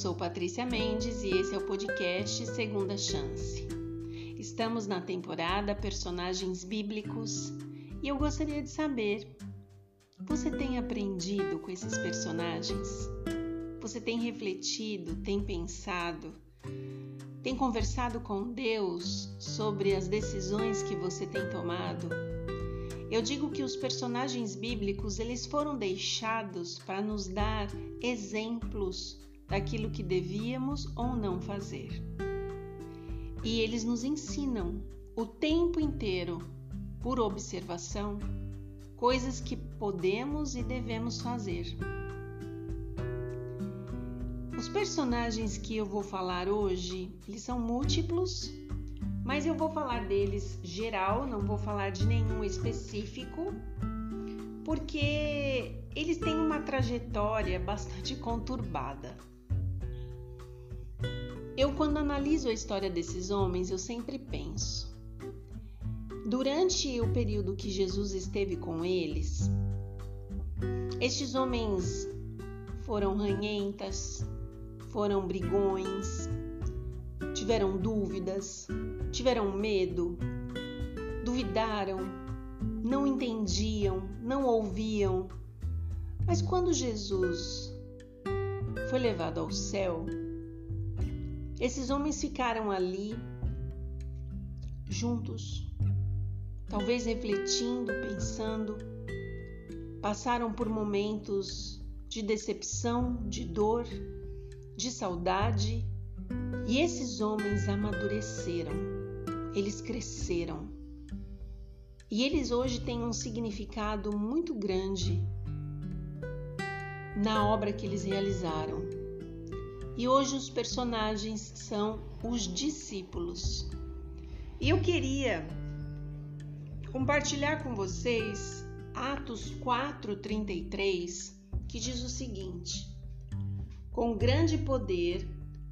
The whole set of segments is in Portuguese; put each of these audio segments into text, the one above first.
sou Patrícia Mendes e esse é o podcast Segunda Chance. Estamos na temporada Personagens Bíblicos e eu gostaria de saber: você tem aprendido com esses personagens? Você tem refletido, tem pensado, tem conversado com Deus sobre as decisões que você tem tomado? Eu digo que os personagens bíblicos eles foram deixados para nos dar exemplos daquilo que devíamos ou não fazer. E eles nos ensinam o tempo inteiro, por observação, coisas que podemos e devemos fazer. Os personagens que eu vou falar hoje, eles são múltiplos mas eu vou falar deles geral, não vou falar de nenhum específico, porque eles têm uma trajetória bastante conturbada. Eu, quando analiso a história desses homens, eu sempre penso. Durante o período que Jesus esteve com eles, estes homens foram ranhentas, foram brigões, tiveram dúvidas, tiveram medo, duvidaram, não entendiam, não ouviam. Mas quando Jesus foi levado ao céu, esses homens ficaram ali juntos, talvez refletindo, pensando, passaram por momentos de decepção, de dor, de saudade, e esses homens amadureceram eles cresceram. E eles hoje têm um significado muito grande na obra que eles realizaram. E hoje os personagens são os discípulos. E eu queria compartilhar com vocês Atos 4:33, que diz o seguinte: Com grande poder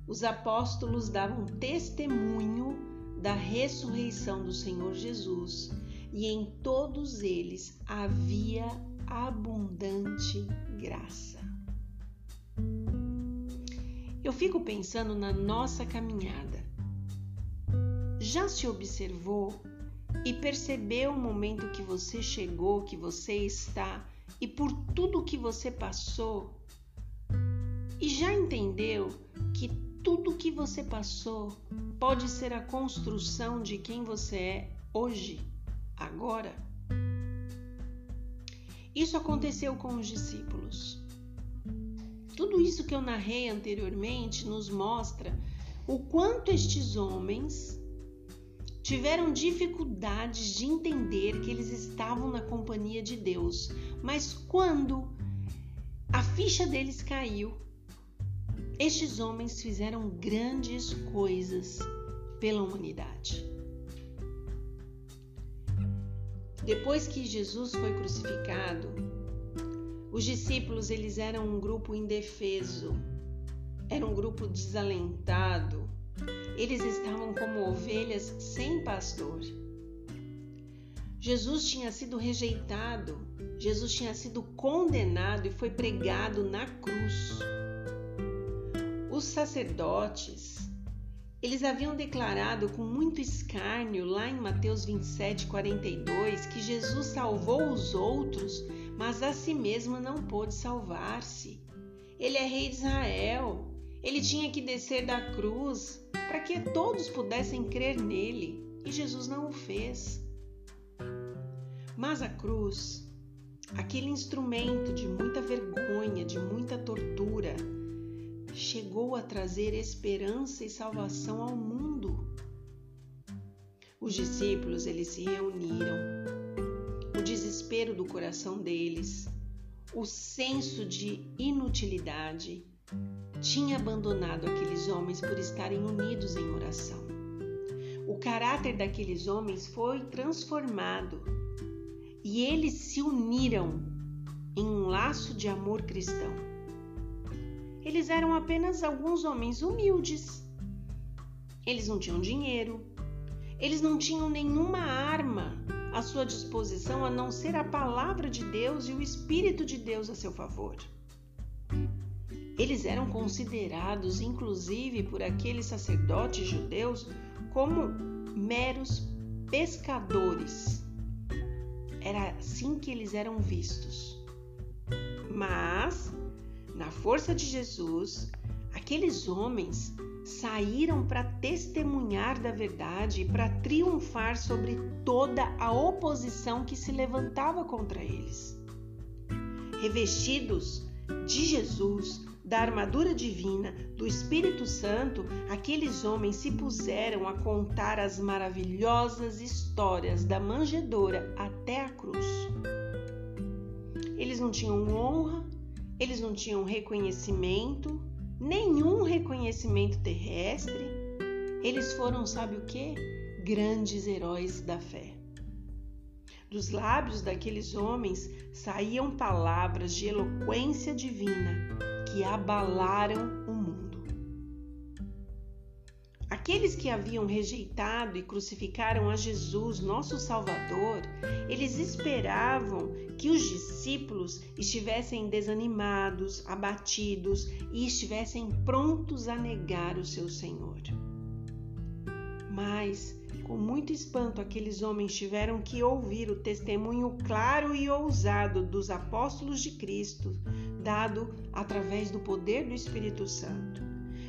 os apóstolos davam testemunho da ressurreição do Senhor Jesus, e em todos eles havia abundante graça. Eu fico pensando na nossa caminhada. Já se observou e percebeu o momento que você chegou, que você está e por tudo que você passou? E já entendeu que tudo que você passou pode ser a construção de quem você é hoje, agora. Isso aconteceu com os discípulos. Tudo isso que eu narrei anteriormente nos mostra o quanto estes homens tiveram dificuldades de entender que eles estavam na companhia de Deus, mas quando a ficha deles caiu, estes homens fizeram grandes coisas pela humanidade. Depois que Jesus foi crucificado, os discípulos eles eram um grupo indefeso, era um grupo desalentado. Eles estavam como ovelhas sem pastor. Jesus tinha sido rejeitado, Jesus tinha sido condenado e foi pregado na cruz os sacerdotes, eles haviam declarado com muito escárnio lá em Mateus 27, 42 que Jesus salvou os outros, mas a si mesmo não pôde salvar-se. Ele é rei de Israel. Ele tinha que descer da cruz para que todos pudessem crer nele, e Jesus não o fez. Mas a cruz, aquele instrumento de muita vergonha, de muita tortura, chegou a trazer esperança e salvação ao mundo. Os discípulos eles se reuniram. Desespero do coração deles, o senso de inutilidade, tinha abandonado aqueles homens por estarem unidos em oração. O caráter daqueles homens foi transformado e eles se uniram em um laço de amor cristão. Eles eram apenas alguns homens humildes. Eles não tinham dinheiro, eles não tinham nenhuma arma à sua disposição a não ser a palavra de Deus e o Espírito de Deus a seu favor. Eles eram considerados, inclusive por aqueles sacerdotes judeus, como meros pescadores. Era assim que eles eram vistos. Mas, na força de Jesus, aqueles homens saíram para testemunhar da verdade e para triunfar sobre toda a oposição que se levantava contra eles. Revestidos de Jesus, da armadura divina, do Espírito Santo, aqueles homens se puseram a contar as maravilhosas histórias da manjedoura até a cruz. Eles não tinham honra, eles não tinham reconhecimento, nenhum reconhecimento terrestre, eles foram, sabe o que? Grandes heróis da fé. Dos lábios daqueles homens saíam palavras de eloquência divina que abalaram o mundo. Aqueles que haviam rejeitado e crucificaram a Jesus, nosso Salvador, eles esperavam que os discípulos estivessem desanimados, abatidos e estivessem prontos a negar o seu Senhor. Mas, com muito espanto, aqueles homens tiveram que ouvir o testemunho claro e ousado dos apóstolos de Cristo, dado através do poder do Espírito Santo.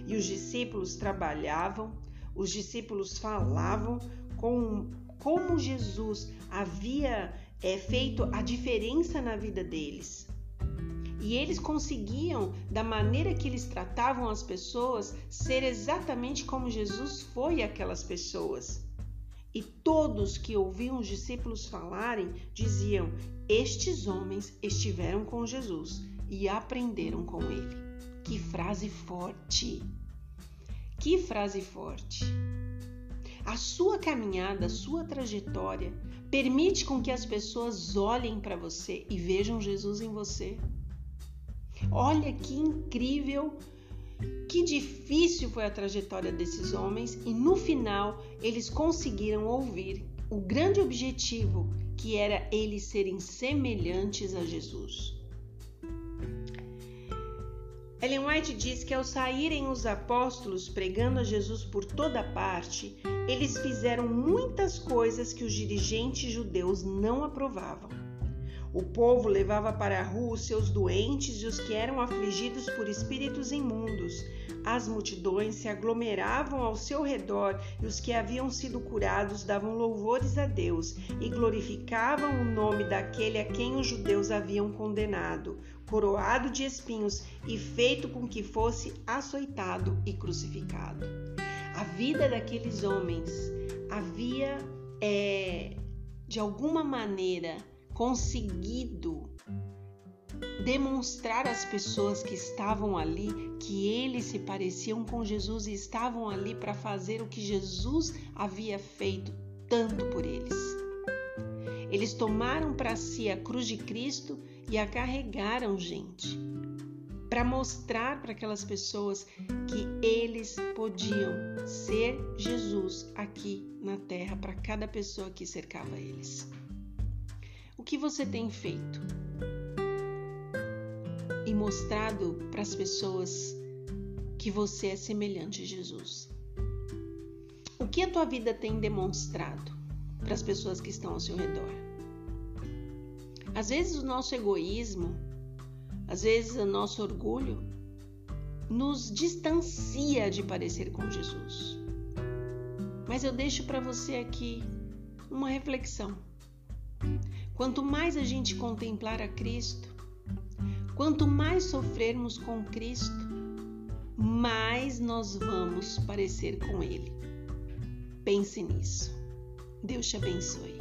E os discípulos trabalhavam, os discípulos falavam com como Jesus havia é, feito a diferença na vida deles. E eles conseguiam, da maneira que eles tratavam as pessoas, ser exatamente como Jesus foi aquelas pessoas. E todos que ouviam os discípulos falarem diziam: Estes homens estiveram com Jesus e aprenderam com ele. Que frase forte! Que frase forte! A sua caminhada, a sua trajetória permite com que as pessoas olhem para você e vejam Jesus em você. Olha que incrível, que difícil foi a trajetória desses homens e no final eles conseguiram ouvir o grande objetivo que era eles serem semelhantes a Jesus. Ellen White diz que ao saírem os apóstolos pregando a Jesus por toda parte, eles fizeram muitas coisas que os dirigentes judeus não aprovavam. O povo levava para a rua os seus doentes e os que eram afligidos por espíritos imundos. As multidões se aglomeravam ao seu redor e os que haviam sido curados davam louvores a Deus e glorificavam o nome daquele a quem os judeus haviam condenado coroado de espinhos e feito com que fosse açoitado e crucificado. A vida daqueles homens havia, é, de alguma maneira, conseguido demonstrar às pessoas que estavam ali que eles se pareciam com Jesus e estavam ali para fazer o que Jesus havia feito tanto por eles. Eles tomaram para si a cruz de Cristo e a carregaram, gente, para mostrar para aquelas pessoas que eles podiam ser Jesus aqui na terra para cada pessoa que cercava eles. O que você tem feito? E mostrado para as pessoas que você é semelhante a Jesus. O que a tua vida tem demonstrado para as pessoas que estão ao seu redor? Às vezes o nosso egoísmo, às vezes o nosso orgulho nos distancia de parecer com Jesus. Mas eu deixo para você aqui uma reflexão. Quanto mais a gente contemplar a Cristo, quanto mais sofrermos com Cristo, mais nós vamos parecer com Ele. Pense nisso. Deus te abençoe.